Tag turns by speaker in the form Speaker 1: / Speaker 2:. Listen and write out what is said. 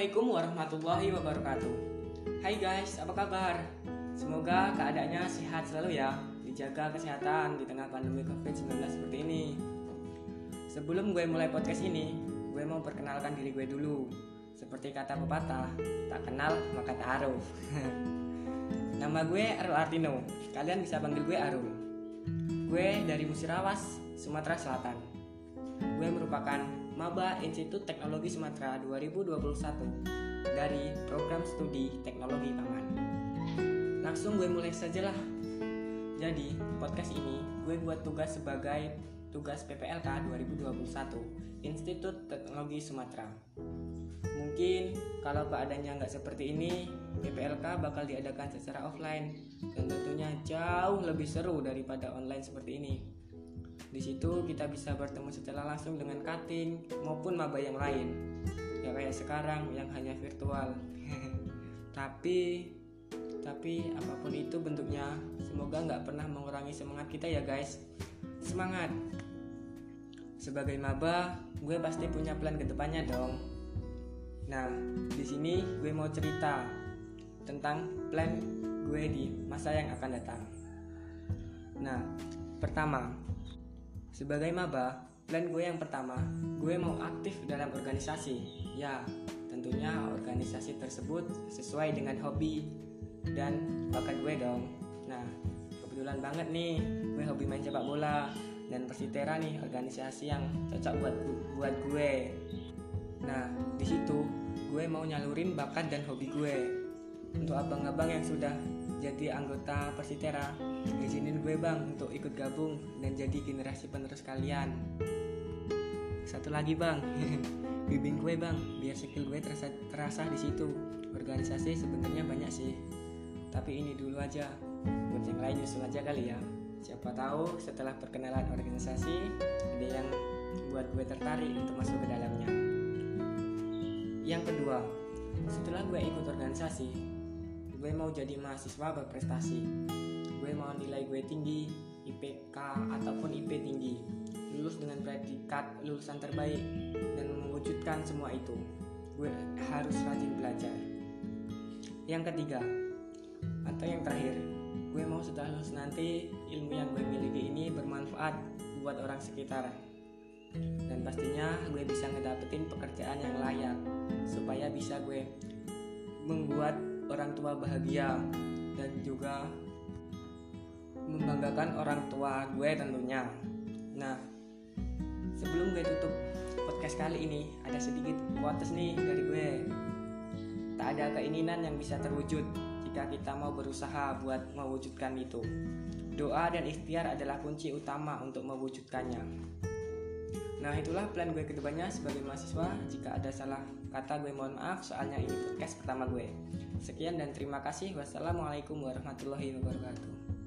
Speaker 1: Assalamualaikum warahmatullahi wabarakatuh. Hai guys, apa kabar? Semoga keadaannya sehat selalu ya. Dijaga kesehatan di tengah pandemi COVID-19 seperti ini. Sebelum gue mulai podcast ini Gue mau perkenalkan diri gue dulu. Seperti kata pepatah Tak kenal maka ta'aruf Nama gue Arul Artino. Kalian bisa panggil gue Arul. Gue dari Musirawas, Sumatera Selatan. Gue merupakan Maba Institut Teknologi Sumatera 2021 dari program studi Teknologi Pangan. Langsung gue mulai saja lah. Jadi, podcast ini gue buat tugas sebagai tugas PPLK 2021 Institut Teknologi Sumatera. Mungkin kalau keadaannya nggak seperti ini, PPLK bakal diadakan secara offline dan tentunya jauh lebih seru daripada online seperti ini. Di situ kita bisa bertemu secara langsung dengan cutting maupun maba yang lain. Ya kayak sekarang yang hanya virtual. tapi tapi apa pun itu bentuknya, semoga nggak pernah mengurangi semangat kita ya guys. Semangat. Sebagai maba, gue pasti punya plan ke depannya dong. Nah, di sini gue mau cerita tentang plan gue di masa yang akan datang. Nah, pertama, sebagai maba, plan gue yang pertama, gue mau aktif dalam organisasi. Ya, tentunya organisasi tersebut sesuai dengan hobi dan bakat gue dong. Nah, kebetulan banget nih, gue hobi main sepak bola dan Persitera nih organisasi yang cocok buat buat gue. Nah, di situ gue mau nyalurin bakat dan hobi gue. Untuk abang-abang yang sudah jadi anggota Persitera. Izinin gue bang untuk ikut gabung dan jadi generasi penerus kalian. Satu lagi bang. Bimbing gue bang biar skill gue terasa, terasa di situ. Organisasi sebenarnya banyak sih tapi ini dulu aja. Buat yang lain nyusul aja kali ya. Siapa tahu setelah perkenalan organisasi ada yang buat gue tertarik untuk masuk ke dalamnya. Yang kedua setelah gue ikut organisasi gue mau jadi mahasiswa berprestasi. Gue mau nilai gue tinggi IPK ataupun IP tinggi. Lulus dengan predikat lulusan terbaik dan mewujudkan semua itu. Gue harus rajin belajar. Yang ketiga atau yang terakhir gue mau setelah lulus nanti ilmu yang gue miliki ini bermanfaat buat orang sekitar. Dan pastinya gue bisa ngedapetin pekerjaan yang layak supaya bisa gue membuat orang tua bahagia dan juga membanggakan orang tua gue tentunya. Nah, sebelum gue tutup podcast kali ini, ada sedikit quotes nih dari gue. Tak ada keinginan yang bisa terwujud jika kita mau berusaha buat mewujudkan itu. Doa dan ikhtiar adalah kunci utama untuk mewujudkannya. Nah itulah plan gue ke depannya sebagai mahasiswa. Jika ada salah kata gue mohon maaf. Soalnya ini podcast pertama gue. Sekian dan terima kasih. Wassalamualaikum warahmatullahi wabarakatuh